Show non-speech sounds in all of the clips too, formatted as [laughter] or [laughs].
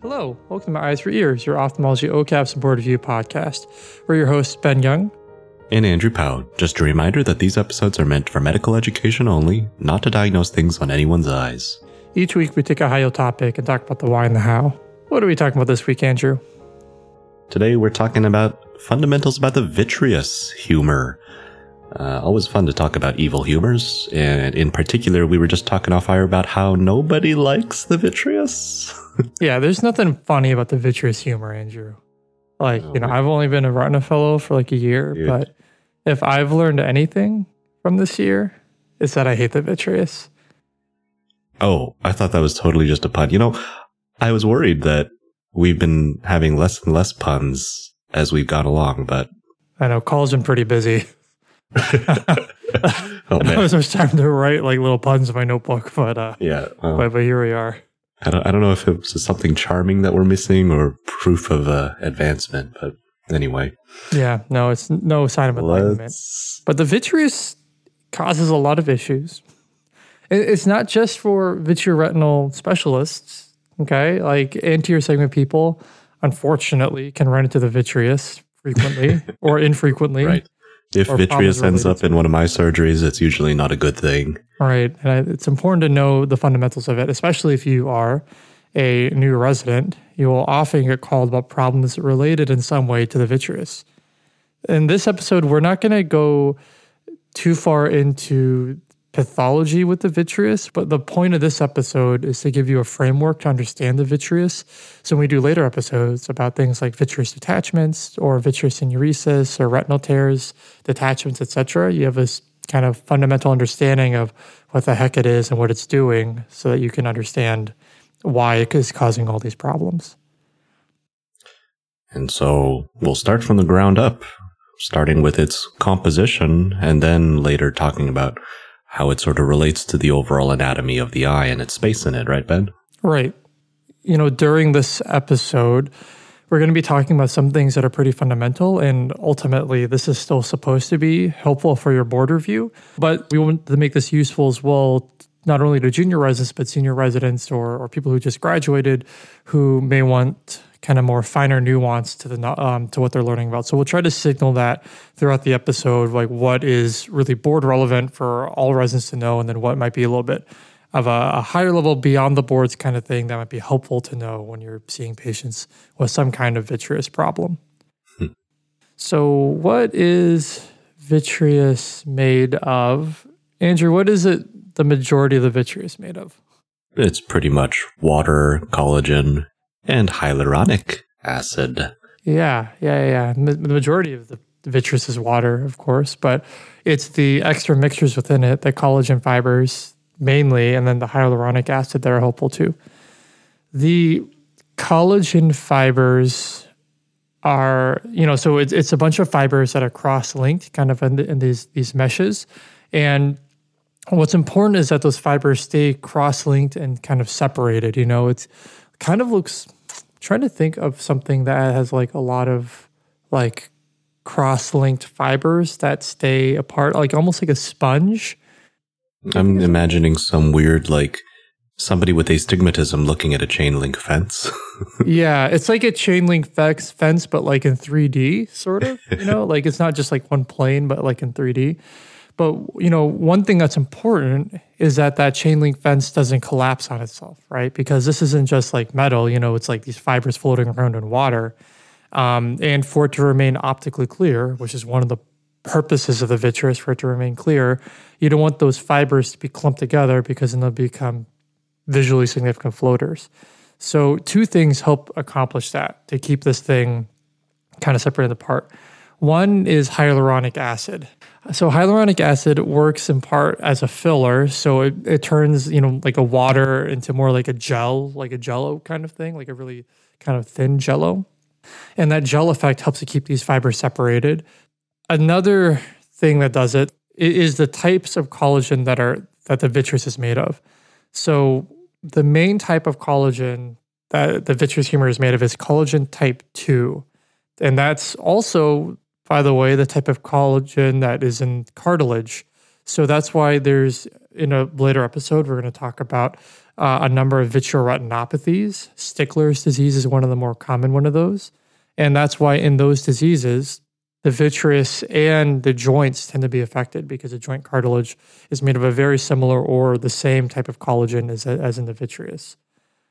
Hello, welcome to My Eyes for Ears, your ophthalmology and board review podcast. We're your hosts, Ben Young. And Andrew Powell. Just a reminder that these episodes are meant for medical education only, not to diagnose things on anyone's eyes. Each week we take a high topic and talk about the why and the how. What are we talking about this week, Andrew? Today we're talking about fundamentals about the vitreous humor. Uh, always fun to talk about evil humors, and in particular, we were just talking off air about how nobody likes the vitreous. [laughs] yeah, there's nothing funny about the vitreous humor, Andrew. Like, you know, I've only been a retina fellow for like a year, Dude. but if I've learned anything from this year, it's that I hate the vitreous. Oh, I thought that was totally just a pun. You know, I was worried that we've been having less and less puns as we've gone along, but I know Cole's been pretty busy. [laughs] [laughs] oh. [laughs] I was just time to write like little puns in my notebook, but uh, yeah, well, but, but here we are. I don't, I don't know if it's something charming that we're missing or proof of uh, advancement, but anyway. Yeah, no, it's no sign of enlightenment. Let's... But the vitreous causes a lot of issues. It's not just for vitreoretinal specialists. Okay, like anterior segment people, unfortunately, can run into the vitreous frequently [laughs] or infrequently. Right. If vitreous ends up in one of my surgeries, it's usually not a good thing. Right. And it's important to know the fundamentals of it, especially if you are a new resident. You will often get called about problems related in some way to the vitreous. In this episode, we're not going to go too far into pathology with the vitreous, but the point of this episode is to give you a framework to understand the vitreous. So when we do later episodes about things like vitreous detachments or vitreous syneresis or retinal tears, detachments, etc., you have this kind of fundamental understanding of what the heck it is and what it's doing so that you can understand why it is causing all these problems. And so we'll start from the ground up, starting with its composition and then later talking about how it sort of relates to the overall anatomy of the eye and its space in it, right, Ben? Right. You know, during this episode, we're going to be talking about some things that are pretty fundamental. And ultimately, this is still supposed to be helpful for your board review. But we want to make this useful as well, not only to junior residents, but senior residents or, or people who just graduated who may want kind of more finer nuance to the um, to what they're learning about. So we'll try to signal that throughout the episode, like what is really board relevant for all residents to know, and then what might be a little bit of a, a higher level beyond the boards kind of thing that might be helpful to know when you're seeing patients with some kind of vitreous problem. Hmm. So, what is vitreous made of? Andrew, what is it the majority of the vitreous made of? It's pretty much water, collagen, and hyaluronic acid. Yeah, yeah, yeah. The majority of the vitreous is water, of course, but it's the extra mixtures within it, the collagen fibers mainly, and then the hyaluronic acid that are helpful too. The collagen fibers are, you know, so it's, it's a bunch of fibers that are cross-linked kind of in, the, in these, these meshes. And what's important is that those fibers stay cross-linked and kind of separated, you know, it's kind of looks trying to think of something that has like a lot of like cross-linked fibers that stay apart, like almost like a sponge. I'm imagining some weird like somebody with astigmatism looking at a chain link fence. [laughs] yeah, it's like a chain link fence, but like in 3D, sort of. You know, [laughs] like it's not just like one plane, but like in 3D. But you know, one thing that's important is that that chain link fence doesn't collapse on itself, right? Because this isn't just like metal. You know, it's like these fibers floating around in water. Um, and for it to remain optically clear, which is one of the purposes of the vitreous, for it to remain clear, you don't want those fibers to be clumped together because then they'll become visually significant floaters. So, two things help accomplish that to keep this thing kind of separated apart. One is hyaluronic acid. So hyaluronic acid works in part as a filler, so it, it turns you know like a water into more like a gel, like a jello kind of thing, like a really kind of thin jello, and that gel effect helps to keep these fibers separated. Another thing that does it is the types of collagen that are that the vitreous is made of. So the main type of collagen that the vitreous humor is made of is collagen type two, and that's also by the way, the type of collagen that is in cartilage. So that's why there's in a later episode, we're going to talk about uh, a number of vitreoretinopathies. Stickler's disease is one of the more common one of those. And that's why in those diseases, the vitreous and the joints tend to be affected because the joint cartilage is made of a very similar or the same type of collagen as, as in the vitreous.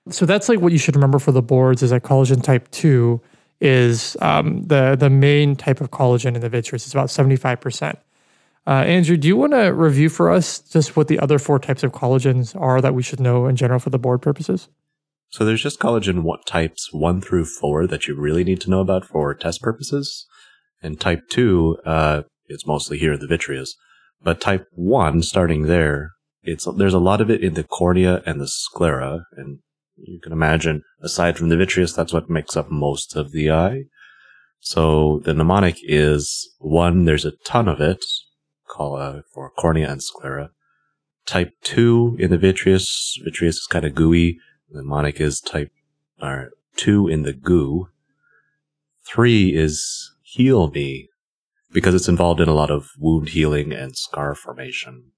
So that's like what you should remember for the boards is that collagen type 2 is um, the, the main type of collagen in the vitreous. It's about 75%. Uh, Andrew, do you want to review for us just what the other four types of collagens are that we should know in general for the board purposes? So there's just collagen types one through four that you really need to know about for test purposes. And type 2 uh, is mostly here the vitreous. But type 1, starting there, it's there's a lot of it in the cornea and the sclera. And you can imagine, aside from the vitreous, that's what makes up most of the eye. So the mnemonic is one, there's a ton of it, call uh, for cornea and sclera. Type 2 in the vitreous, vitreous is kind of gooey. The mnemonic is type uh, 2 in the goo. 3 is heal me because it's involved in a lot of wound healing and scar formation.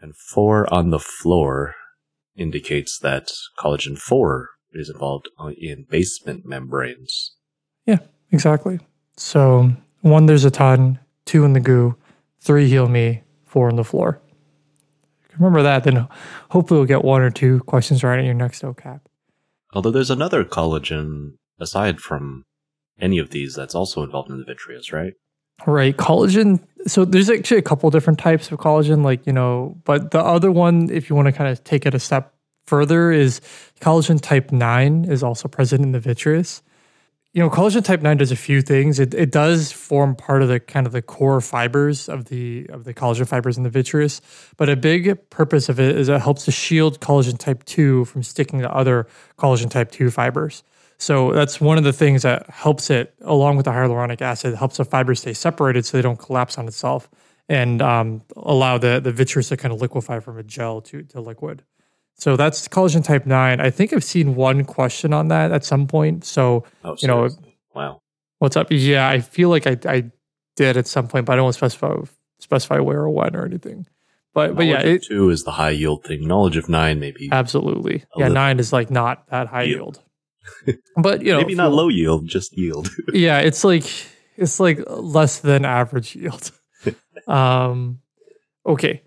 And four on the floor indicates that collagen 4 is involved in basement membranes. Yeah, exactly. So, one, there's a ton, two in the goo, three heal me, four on the floor. remember that, then hopefully we'll get one or two questions right in your next OCAP. Although there's another collagen aside from any of these that's also involved in the vitreous, right? Right. Collagen. So there's actually a couple different types of collagen, like, you know, but the other one, if you want to kind of take it a step further, is collagen type 9 is also present in the vitreous. You know, collagen type 9 does a few things. It, it does form part of the kind of the core fibers of the of the collagen fibers in the vitreous. But a big purpose of it is it helps to shield collagen type 2 from sticking to other collagen type 2 fibers. So that's one of the things that helps it, along with the hyaluronic acid, helps the fibers stay separated so they don't collapse on itself and um, allow the, the vitreous to kind of liquefy from a gel to, to liquid. So that's collagen type 9. I think I've seen one question on that at some point. So, oh, you know, wow. What's up? Yeah, I feel like I, I did at some point, but I don't want to specify, specify where or when or anything. But, but yeah, it, two is the high yield thing. Knowledge of nine, maybe. Absolutely. Yeah, nine is like not that high yield. yield but you know, maybe not low yield, just yield. [laughs] yeah, it's like it's like less than average yield. [laughs] um, okay.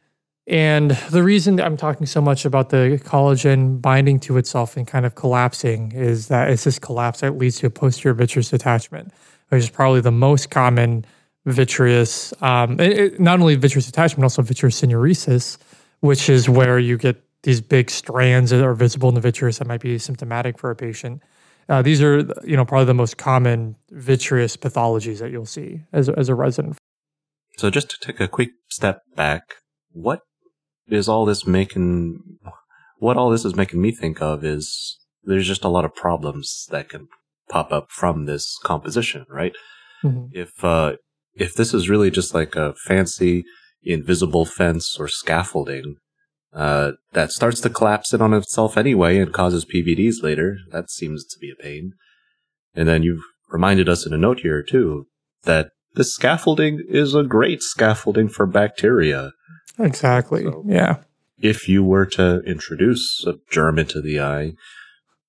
And the reason I'm talking so much about the collagen binding to itself and kind of collapsing is that it's this collapse that leads to a posterior vitreous detachment, which is probably the most common vitreous, um, it, it, not only vitreous attachment, also vitreous syneresis, which is where you get these big strands that are visible in the vitreous that might be symptomatic for a patient. Uh, these are, you know, probably the most common vitreous pathologies that you'll see as a, as a resident. So just to take a quick step back, what is all this making? What all this is making me think of is there's just a lot of problems that can pop up from this composition, right? Mm-hmm. If uh, if this is really just like a fancy invisible fence or scaffolding, uh, that starts to collapse in on itself anyway and causes PVDs later. That seems to be a pain. And then you've reminded us in a note here, too, that this scaffolding is a great scaffolding for bacteria. Exactly. So yeah. If you were to introduce a germ into the eye,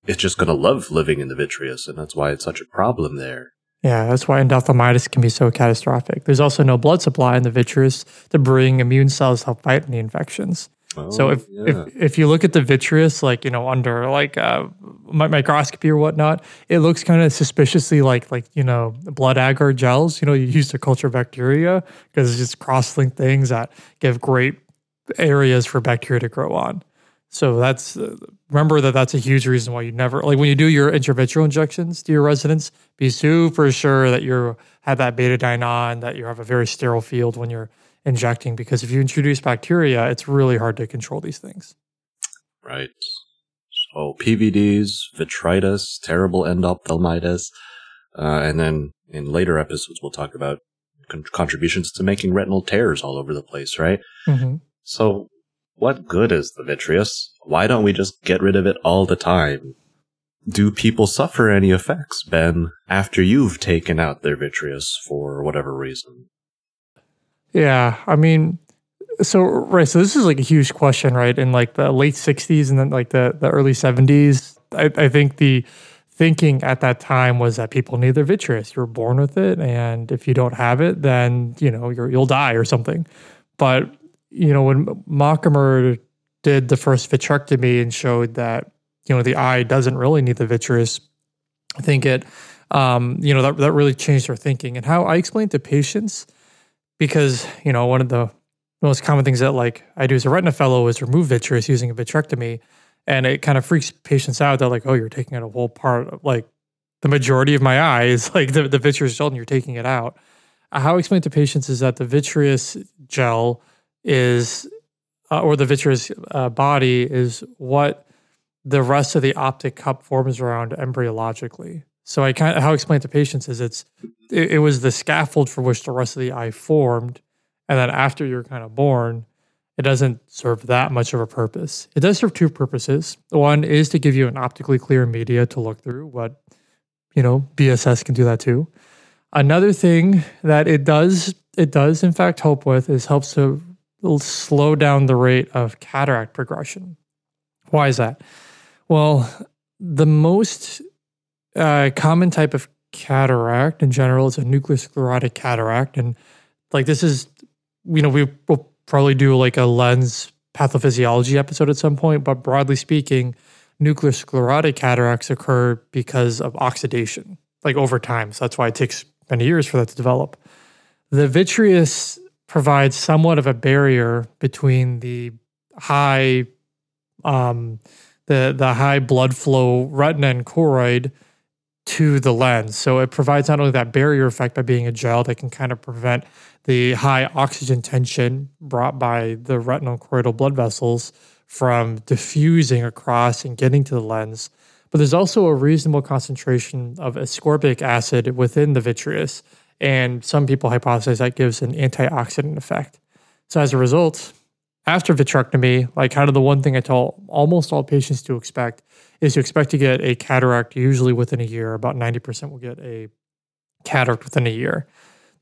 it's just going to love living in the vitreous, and that's why it's such a problem there. Yeah, that's why endophthalmitis can be so catastrophic. There's also no blood supply in the vitreous to bring immune cells to help fight the infections so if, yeah. if if you look at the vitreous, like you know, under like uh, microscopy or whatnot, it looks kind of suspiciously like like you know blood agar gels. You know, you use to culture bacteria because it's just cross-linked things that give great areas for bacteria to grow on. So that's uh, remember that that's a huge reason why you never like when you do your intravitreal injections to your residents, be super sure that you have that betadine on, that you have a very sterile field when you're injecting because if you introduce bacteria, it's really hard to control these things. Right. So PVDs, vitritis, terrible endophthalmitis, uh, and then in later episodes we'll talk about con- contributions to making retinal tears all over the place, right? Mm-hmm. So what good is the vitreous? Why don't we just get rid of it all the time? Do people suffer any effects, Ben, after you've taken out their vitreous for whatever reason? Yeah, I mean, so right, so this is like a huge question, right? In like the late '60s and then like the the early '70s, I, I think the thinking at that time was that people need their vitreous. You're born with it, and if you don't have it, then you know you're, you'll die or something. But you know when Machemer did the first vitrectomy and showed that you know the eye doesn't really need the vitreous, I think it um, you know that that really changed their thinking and how I explained to patients because you know one of the most common things that like I do as a retina fellow is remove vitreous using a vitrectomy and it kind of freaks patients out. They're like, "Oh, you're taking out a whole part of like the majority of my [laughs] eye is like the, the vitreous gel, and you're taking it out." How I explain to patients is that the vitreous gel is, uh, or the vitreous uh, body is what the rest of the optic cup forms around embryologically. So I kind of how I explain to patients is it's it, it was the scaffold for which the rest of the eye formed, and then after you're kind of born, it doesn't serve that much of a purpose. It does serve two purposes. One is to give you an optically clear media to look through, but you know, BSS can do that too. Another thing that it does, it does in fact help with is helps to slow down the rate of cataract progression. Why is that? Well, the most uh, common type of cataract in general is a nuclear sclerotic cataract, and like this is, you know, we will probably do like a lens pathophysiology episode at some point, but broadly speaking, nuclear sclerotic cataracts occur because of oxidation, like over time. So that's why it takes many years for that to develop. The vitreous provides somewhat of a barrier between the high, um, the the high blood flow retina and choroid to the lens. So it provides not only that barrier effect by being a gel that can kind of prevent the high oxygen tension brought by the retinal choroidal blood vessels from diffusing across and getting to the lens. But there's also a reasonable concentration of ascorbic acid within the vitreous. And some people hypothesize that gives an antioxidant effect. So as a result, after vitrectomy, like kind of the one thing I tell almost all patients to expect is you expect to get a cataract usually within a year. About 90% will get a cataract within a year.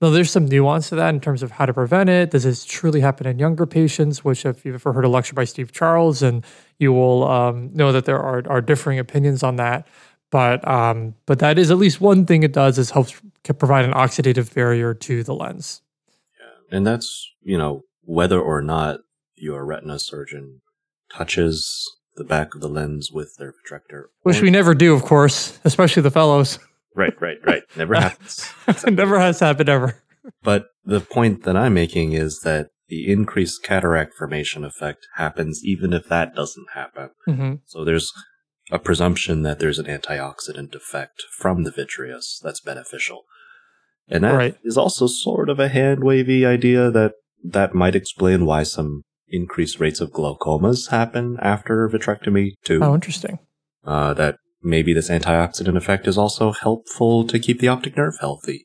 Now, there's some nuance to that in terms of how to prevent it. Does this truly happen in younger patients? Which, if you've ever heard a lecture by Steve Charles, and you will um, know that there are, are differing opinions on that. But um, but that is at least one thing it does is helps provide an oxidative barrier to the lens. Yeah, and that's you know whether or not your retina surgeon touches the back of the lens with their vitrector. Which we never do, of course, especially the fellows. Right, right, right. Never [laughs] happens. it [laughs] never has happened ever. But the point that I'm making is that the increased cataract formation effect happens even if that doesn't happen. Mm-hmm. So there's a presumption that there's an antioxidant effect from the vitreous that's beneficial. And that Right. is also sort of a hand wavy idea that that might explain why some increased rates of glaucomas happen after vitrectomy too. Oh, interesting. Uh, that maybe this antioxidant effect is also helpful to keep the optic nerve healthy.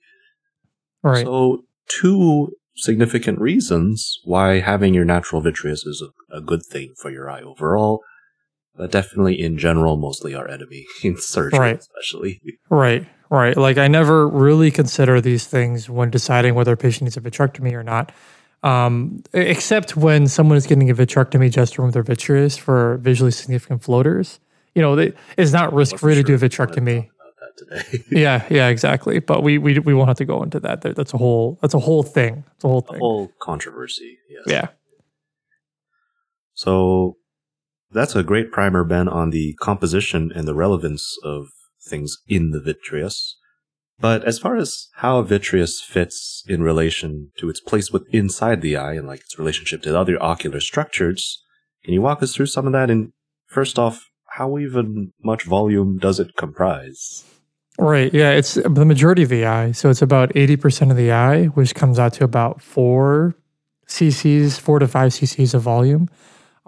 Right. So, two significant reasons why having your natural vitreous is a, a good thing for your eye overall, but definitely in general, mostly our enemy [laughs] in surgery, Right. especially. Right, right. Like I never really consider these things when deciding whether a patient needs a vitrectomy or not. Um, except when someone is getting a vitrectomy just to remove their vitreous for visually significant floaters. You know, they, it's not risk free to do a vitrectomy. [laughs] Yeah, yeah, exactly. But we, we we won't have to go into that. That's a whole that's a whole thing. It's a whole a thing. whole controversy. Yes. Yeah. So that's a great primer, Ben, on the composition and the relevance of things in the vitreous. But as far as how vitreous fits in relation to its place with inside the eye and like its relationship to other ocular structures, can you walk us through some of that? And first off, how even much volume does it comprise? Right. Yeah. It's the majority of the eye. So it's about 80% of the eye, which comes out to about four cc's, four to five cc's of volume.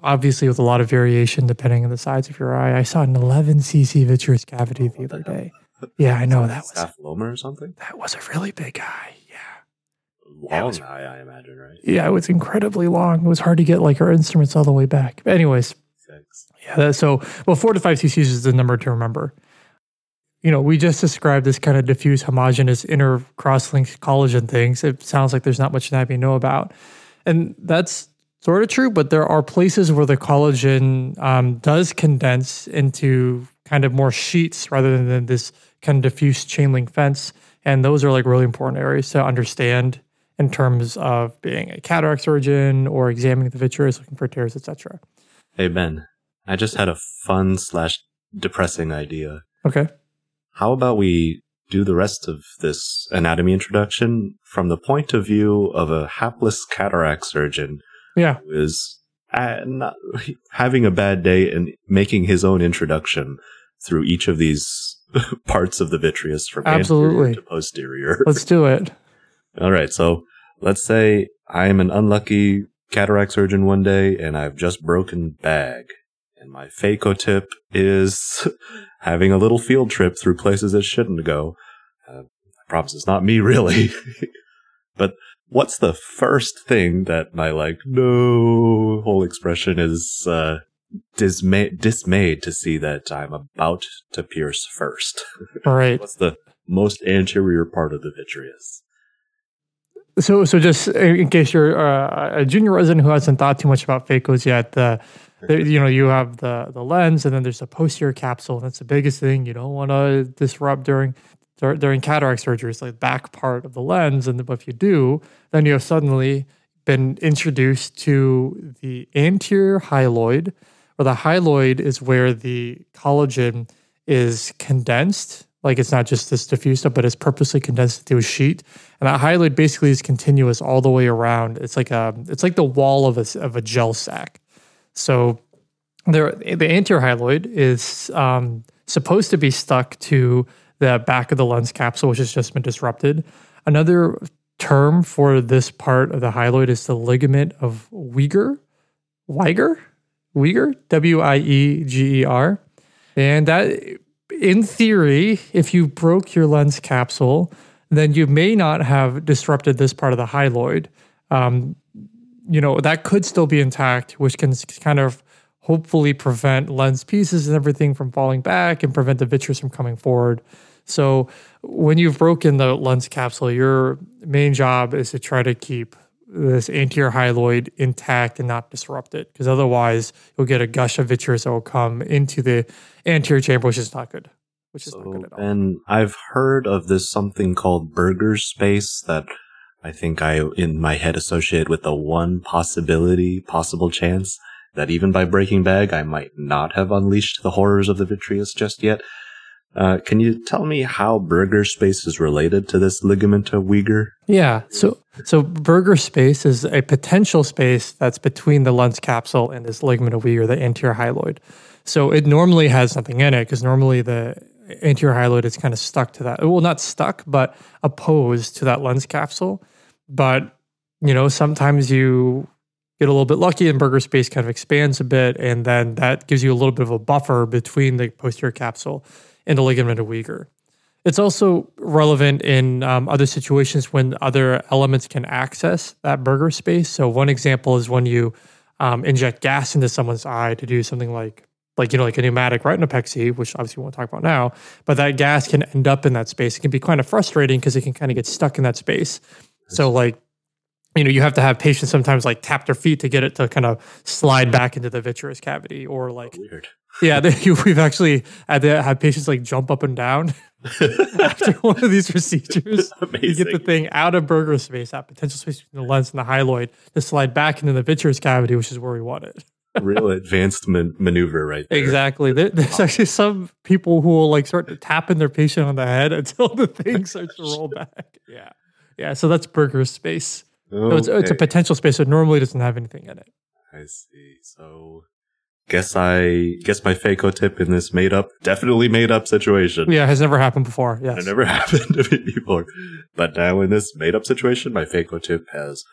Obviously, with a lot of variation depending on the size of your eye. I saw an 11 cc vitreous cavity the other day. Yeah, I know that was Staphyloma or something? that was a really big eye. Yeah. Long Yeah, was- eye, I imagine, right? Yeah, it was incredibly long. It was hard to get like our instruments all the way back. But anyways, Thanks. Yeah, that, so well, four to five cc's is the number to remember. You know, we just described this kind of diffuse, homogeneous inner cross-linked collagen things. It sounds like there's not much that we know about, and that's sort of true, but there are places where the collagen um, does condense into kind of more sheets rather than this kind of diffuse chain link fence. And those are like really important areas to understand in terms of being a cataract surgeon or examining the vitreous, looking for tears, etc. Hey Ben, I just had a fun slash depressing idea. Okay. How about we do the rest of this anatomy introduction from the point of view of a hapless cataract surgeon Yeah. who is uh, not, having a bad day and making his own introduction through each of these [laughs] parts of the vitreous from Absolutely. anterior to posterior. Let's do it. All right. So let's say I am an unlucky cataract surgeon one day and I've just broken bag and my phaco tip is [laughs] having a little field trip through places it shouldn't go. Uh, I promise it's not me really. [laughs] but what's the first thing that my like, no whole expression is, uh, dismay- dismayed to see that I'm about to pierce first? All [laughs] right. What's the most anterior part of the vitreous? So, so just in case you're uh, a junior resident who hasn't thought too much about phacos yet, the, the you know you have the the lens, and then there's the posterior capsule. That's the biggest thing you don't want to disrupt during dur- during cataract surgery. It's like back part of the lens, and if you do, then you have suddenly been introduced to the anterior hyaloid, or the hyaloid is where the collagen is condensed. Like it's not just this diffuse stuff, but it's purposely condensed into a sheet. And that hyaloid basically is continuous all the way around. It's like a it's like the wall of a of a gel sac. So there the anterior hyaloid is um, supposed to be stuck to the back of the lens capsule, which has just been disrupted. Another term for this part of the hyaloid is the ligament of Wieger. Weiger? Wieger? W I E G E R. And that, in theory, if you broke your lens capsule, then you may not have disrupted this part of the hyaloid. Um, you know, that could still be intact, which can kind of hopefully prevent lens pieces and everything from falling back and prevent the vitreous from coming forward. So when you've broken the lens capsule, your main job is to try to keep this anterior hyaloid intact and not disrupt it, because otherwise you'll get a gush of vitreous that will come into the anterior chamber, which is not good. Which is not good at all. and I've heard of this something called Berger space that I think I, in my head, associate with the one possibility, possible chance that even by breaking bag, I might not have unleashed the horrors of the vitreous just yet. Uh, can you tell me how Berger space is related to this ligament of Wieger? Yeah. So so Berger space is a potential space that's between the lens capsule and this ligament of Wieger, the anterior hyaloid. So it normally has nothing in it because normally the anterior hyaloid is kind of stuck to that. Well, not stuck, but opposed to that lens capsule. But you know, sometimes you get a little bit lucky and Berger space kind of expands a bit, and then that gives you a little bit of a buffer between the posterior capsule and the ligament of Wieger. It's also relevant in um, other situations when other elements can access that Berger space. So one example is when you um, inject gas into someone's eye to do something like, like you know, like a pneumatic retinopexy, which obviously we won't talk about now. But that gas can end up in that space. It can be kind of frustrating because it can kind of get stuck in that space. So like, you know, you have to have patients sometimes like tap their feet to get it to kind of slide back into the vitreous cavity, or like Weird. Yeah, [laughs] they, we've actually had to have patients like jump up and down [laughs] after [laughs] one of these procedures Amazing. get the thing out of Berger space, that potential space between the lens and the hyaloid, to slide back into the vitreous cavity, which is where we want it. Real advanced man- maneuver right there. Exactly. There, there's actually some people who will like start tapping their patient on the head until the thing starts to roll back. Yeah. Yeah. So that's Berger space. So it's, it's a potential space. So it normally doesn't have anything in it. I see. So, guess I guess my phaco tip in this made up, definitely made up situation. Yeah. Has never happened before. Yes. It never [laughs] happened to me before. But now in this made up situation, my phaco tip has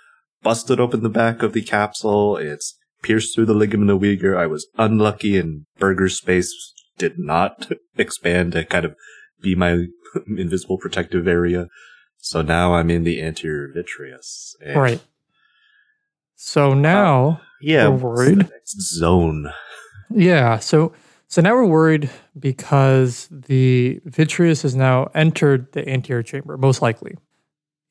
busted open the back of the capsule. It's pierced through the ligament of Wieger. I was unlucky and Berger space did not [laughs] expand to kind of be my [laughs] invisible protective area. So now I'm in the anterior vitreous. And Right. So uh, now. Yeah. We're worried. the next zone. Yeah. So so now we're worried because the vitreous has now entered the anterior chamber, most likely.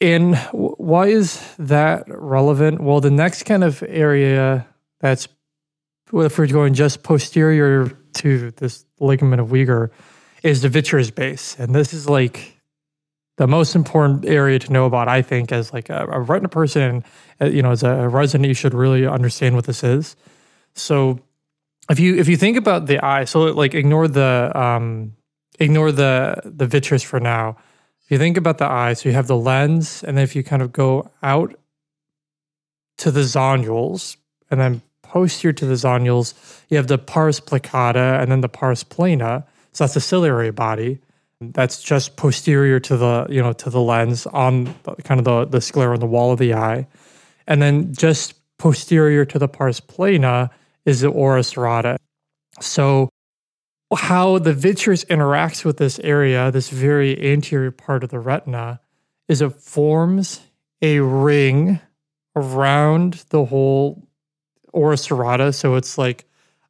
And why is that relevant? Well, the next kind of area that's, well, if we're going just posterior to this ligament of Wieger, is the vitreous base. And this is like the most important area to know about, I think, as like a, a retina person, uh, you know, as a resident, you should really understand what this is. So if you if you think about the eye, so like ignore the um ignore the the vitreous for now if you think about the eye, so you have the lens, and then if you kind of go out to the zonules, and then posterior to the zonules, you have the pars plicata and then the pars plana. So that's the ciliary body. That's just posterior to the you know to the lens on the, kind of the the sclera on the wall of the eye, and then just posterior to the pars plana is the ora serrata. So how the vitreous interacts with this area, this very anterior part of the retina, is it forms a ring around the whole ora serrata. So it's like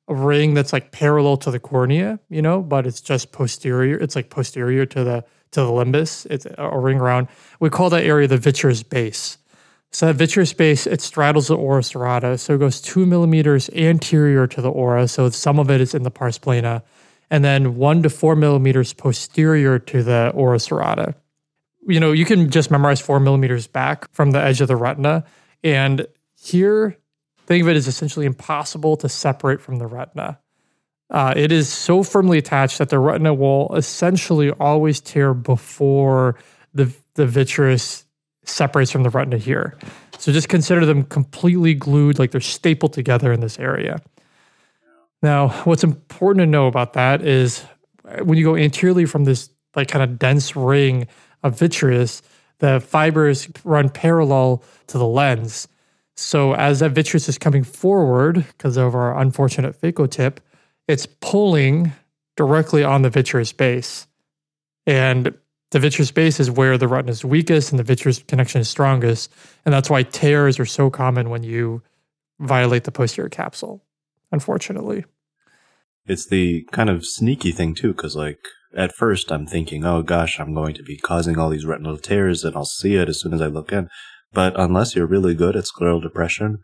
a ring that's like parallel to the cornea, you know, but it's just posterior. It's like posterior to the to the limbus. It's a ring around. We call that area the vitreous base. So that vitreous base, it straddles the ora serrata. So it goes two millimeters anterior to the ora. So some of it is in the pars plana and then one to four millimeters posterior to the ora serrata. You know, you can just memorize four millimeters back from the edge of the retina. And here, think of it as essentially impossible to separate from the retina. Uh, it is so firmly attached that the retina will essentially always tear before the, the vitreous separates from the retina here. So just consider them completely glued, like they're stapled together in this area. Now, what's important to know about that is when you go anteriorly from this like kind of dense ring of vitreous, the fibers run parallel to the lens. So as that vitreous is coming forward because of our unfortunate phaco-tip, it's pulling directly on the vitreous base. And the vitreous base is where the retina is weakest and the vitreous connection is strongest. And that's why tears are so common when you violate the posterior capsule unfortunately. It's the kind of sneaky thing too, because like at first I'm thinking, oh gosh, I'm going to be causing all these retinal tears, and I'll see it as soon as I look in. But unless you're really good at scleral depression,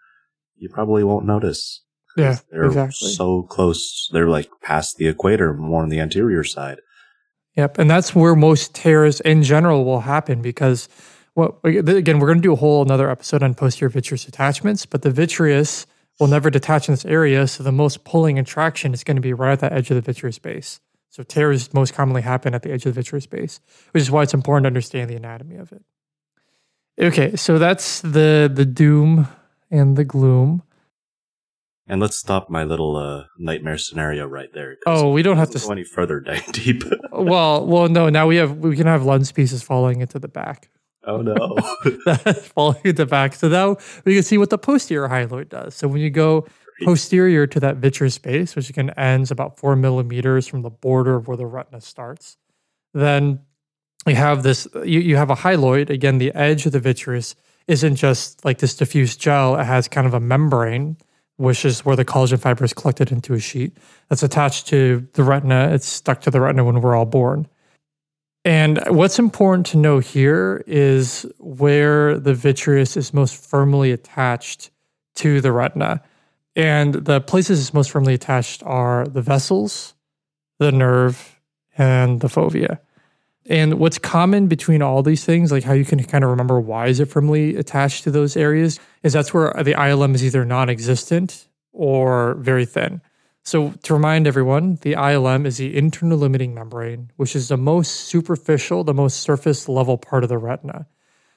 you probably won't notice. Yeah, they're exactly. so close. They're like past the equator, more on the anterior side. Yep, and that's where most tears in general will happen because, well, again, we're going to do a whole another episode on posterior vitreous attachments, but the vitreous will never detach in this area. So the most pulling and traction is going to be right at that edge of the vitreous base. So tears most commonly happen at the edge of the vitreous base, which is why it's important to understand the anatomy of it. Okay, so that's the the doom and the gloom. And let's stop my little uh, nightmare scenario right there. Oh, we don't have to go any further [laughs] deep. [laughs] well, well, no. Now we have we can have lens pieces falling into the back. Oh no. That's [laughs] falling into the back. So now we can see what the posterior hyaloid does. So when you go posterior to that vitreous space, which again ends about four millimeters from the border of where the retina starts, then you have this you, you have a hyaloid. Again, the edge of the vitreous isn't just like this diffuse gel, it has kind of a membrane, which is where the collagen fiber is collected into a sheet that's attached to the retina. It's stuck to the retina when we're all born. And what's important to know here is where the vitreous is most firmly attached to the retina. And the places it's most firmly attached are the vessels, the nerve, and the fovea. And what's common between all these things, like how you can kind of remember why is it firmly attached to those areas, is that's where the ILM is either non-existent or very thin. So, to remind everyone, the ILM is the internal limiting membrane, which is the most superficial, the most surface level part of the retina.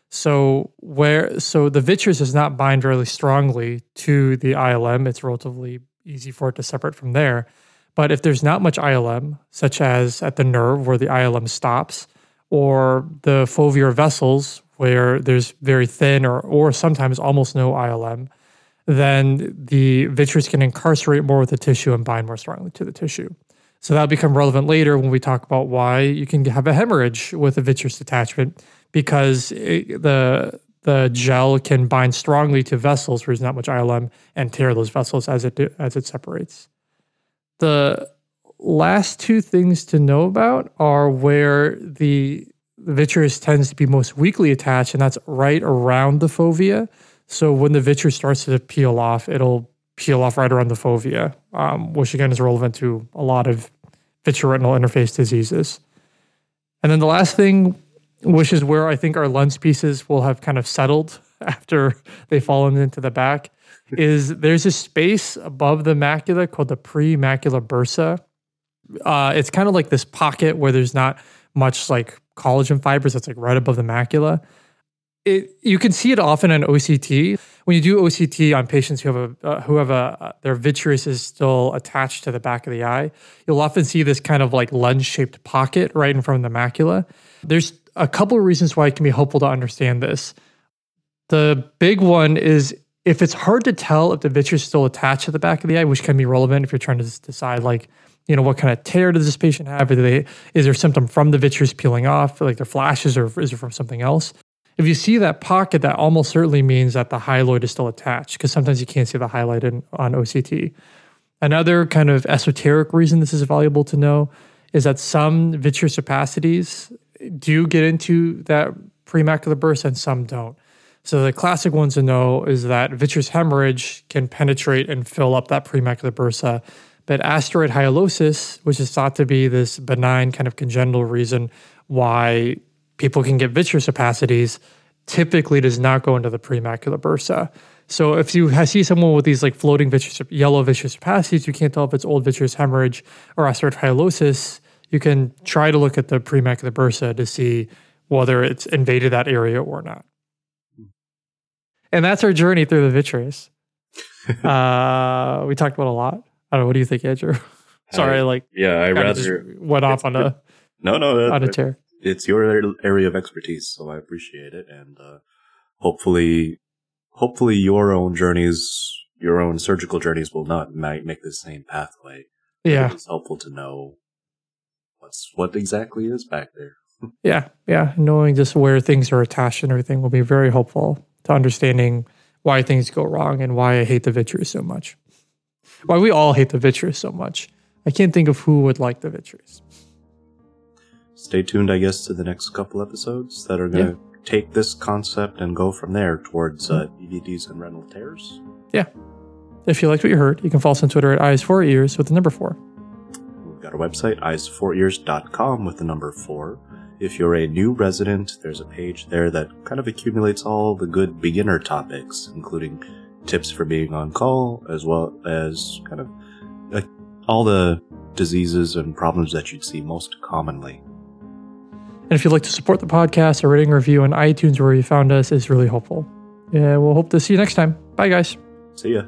So, where so the vitreous does not bind really strongly to the ILM, it's relatively easy for it to separate from there. But if there's not much ILM, such as at the nerve where the ILM stops, or the foveal vessels where there's very thin or or sometimes almost no ILM, then the vitreous can incarcerate more with the tissue and bind more strongly to the tissue. So that'll become relevant later when we talk about why you can have a hemorrhage with a vitreous detachment because it, the the gel can bind strongly to vessels where there's not much ILM and tear those vessels as it as it separates. The last two things to know about are where the vitreous tends to be most weakly attached, and that's right around the fovea. So when the vitreous starts to peel off, it'll peel off right around the fovea, um, which again is relevant to a lot of vitreoretinal interface diseases. And then the last thing, which is where I think our lens pieces will have kind of settled [laughs] after they've fallen into the back, is there's a space above the macula called the premacular bursa. Uh, it's kind of like this pocket where there's not much like collagen fibers that's like right above the macula. It, you can see it often in OCT. When you do OCT on patients who have a uh, who have a uh, their vitreous is still attached to the back of the eye, you'll often see this kind of like lens shaped pocket right in front of the macula. There's a couple of reasons why it can be helpful to understand this. The big one is if it's hard to tell if the vitreous is still attached to the back of the eye, which can be relevant if you're trying to decide like you know, what kind of tear does this patient have? Are they, is there symptom from the vitreous peeling off, like their flashes, or is it from something else? If you see that pocket, that almost certainly means that the hyaloid is still attached because sometimes you can't see the hyaloid in, on OCT. Another kind of esoteric reason this is valuable to know is that some vitreous opacities do get into that premacular bursa and some don't. So the classic ones to know is that vitreous hemorrhage can penetrate and fill up that premacular bursa but asteroid hyalosis, which is thought to be this benign kind of congenital reason why people can get vitreous opacities, typically does not go into the premacular bursa. So if you see someone with these like floating vitreous, yellow vitreous opacities, you can't tell if it's old vitreous hemorrhage or asteroid hyalosis. You can try to look at the premacular bursa to see whether it's invaded that area or not. And that's our journey through the vitreous. [laughs] uh, we talked about a lot. I don't know. What do you think, Andrew? [laughs] Sorry, I, like yeah, I rather went off on a no, no, on a tear. It's your area of expertise, so I appreciate it, and uh, hopefully, hopefully, your own journeys, your own surgical journeys, will not might make the same pathway. Yeah, it's helpful to know what's what exactly is back there. [laughs] yeah, yeah, knowing just where things are attached and everything will be very helpful to understanding why things go wrong and why I hate the vitreous so much. Why we all hate the vitreous so much. I can't think of who would like the vitreous. Stay tuned, I guess, to the next couple episodes that are going to yeah. take this concept and go from there towards uh, PVDs and retinal tears. Yeah. If you liked what you heard, you can follow us on Twitter at eyes4ears with the number four. We've got a website, eyes4ears.com with the number four. If you're a new resident, there's a page there that kind of accumulates all the good beginner topics, including tips for being on call, as well as kind of uh, all the diseases and problems that you'd see most commonly. And if you'd like to support the podcast, a rating review on iTunes where you found us is really helpful. Yeah, we'll hope to see you next time. Bye, guys. See ya.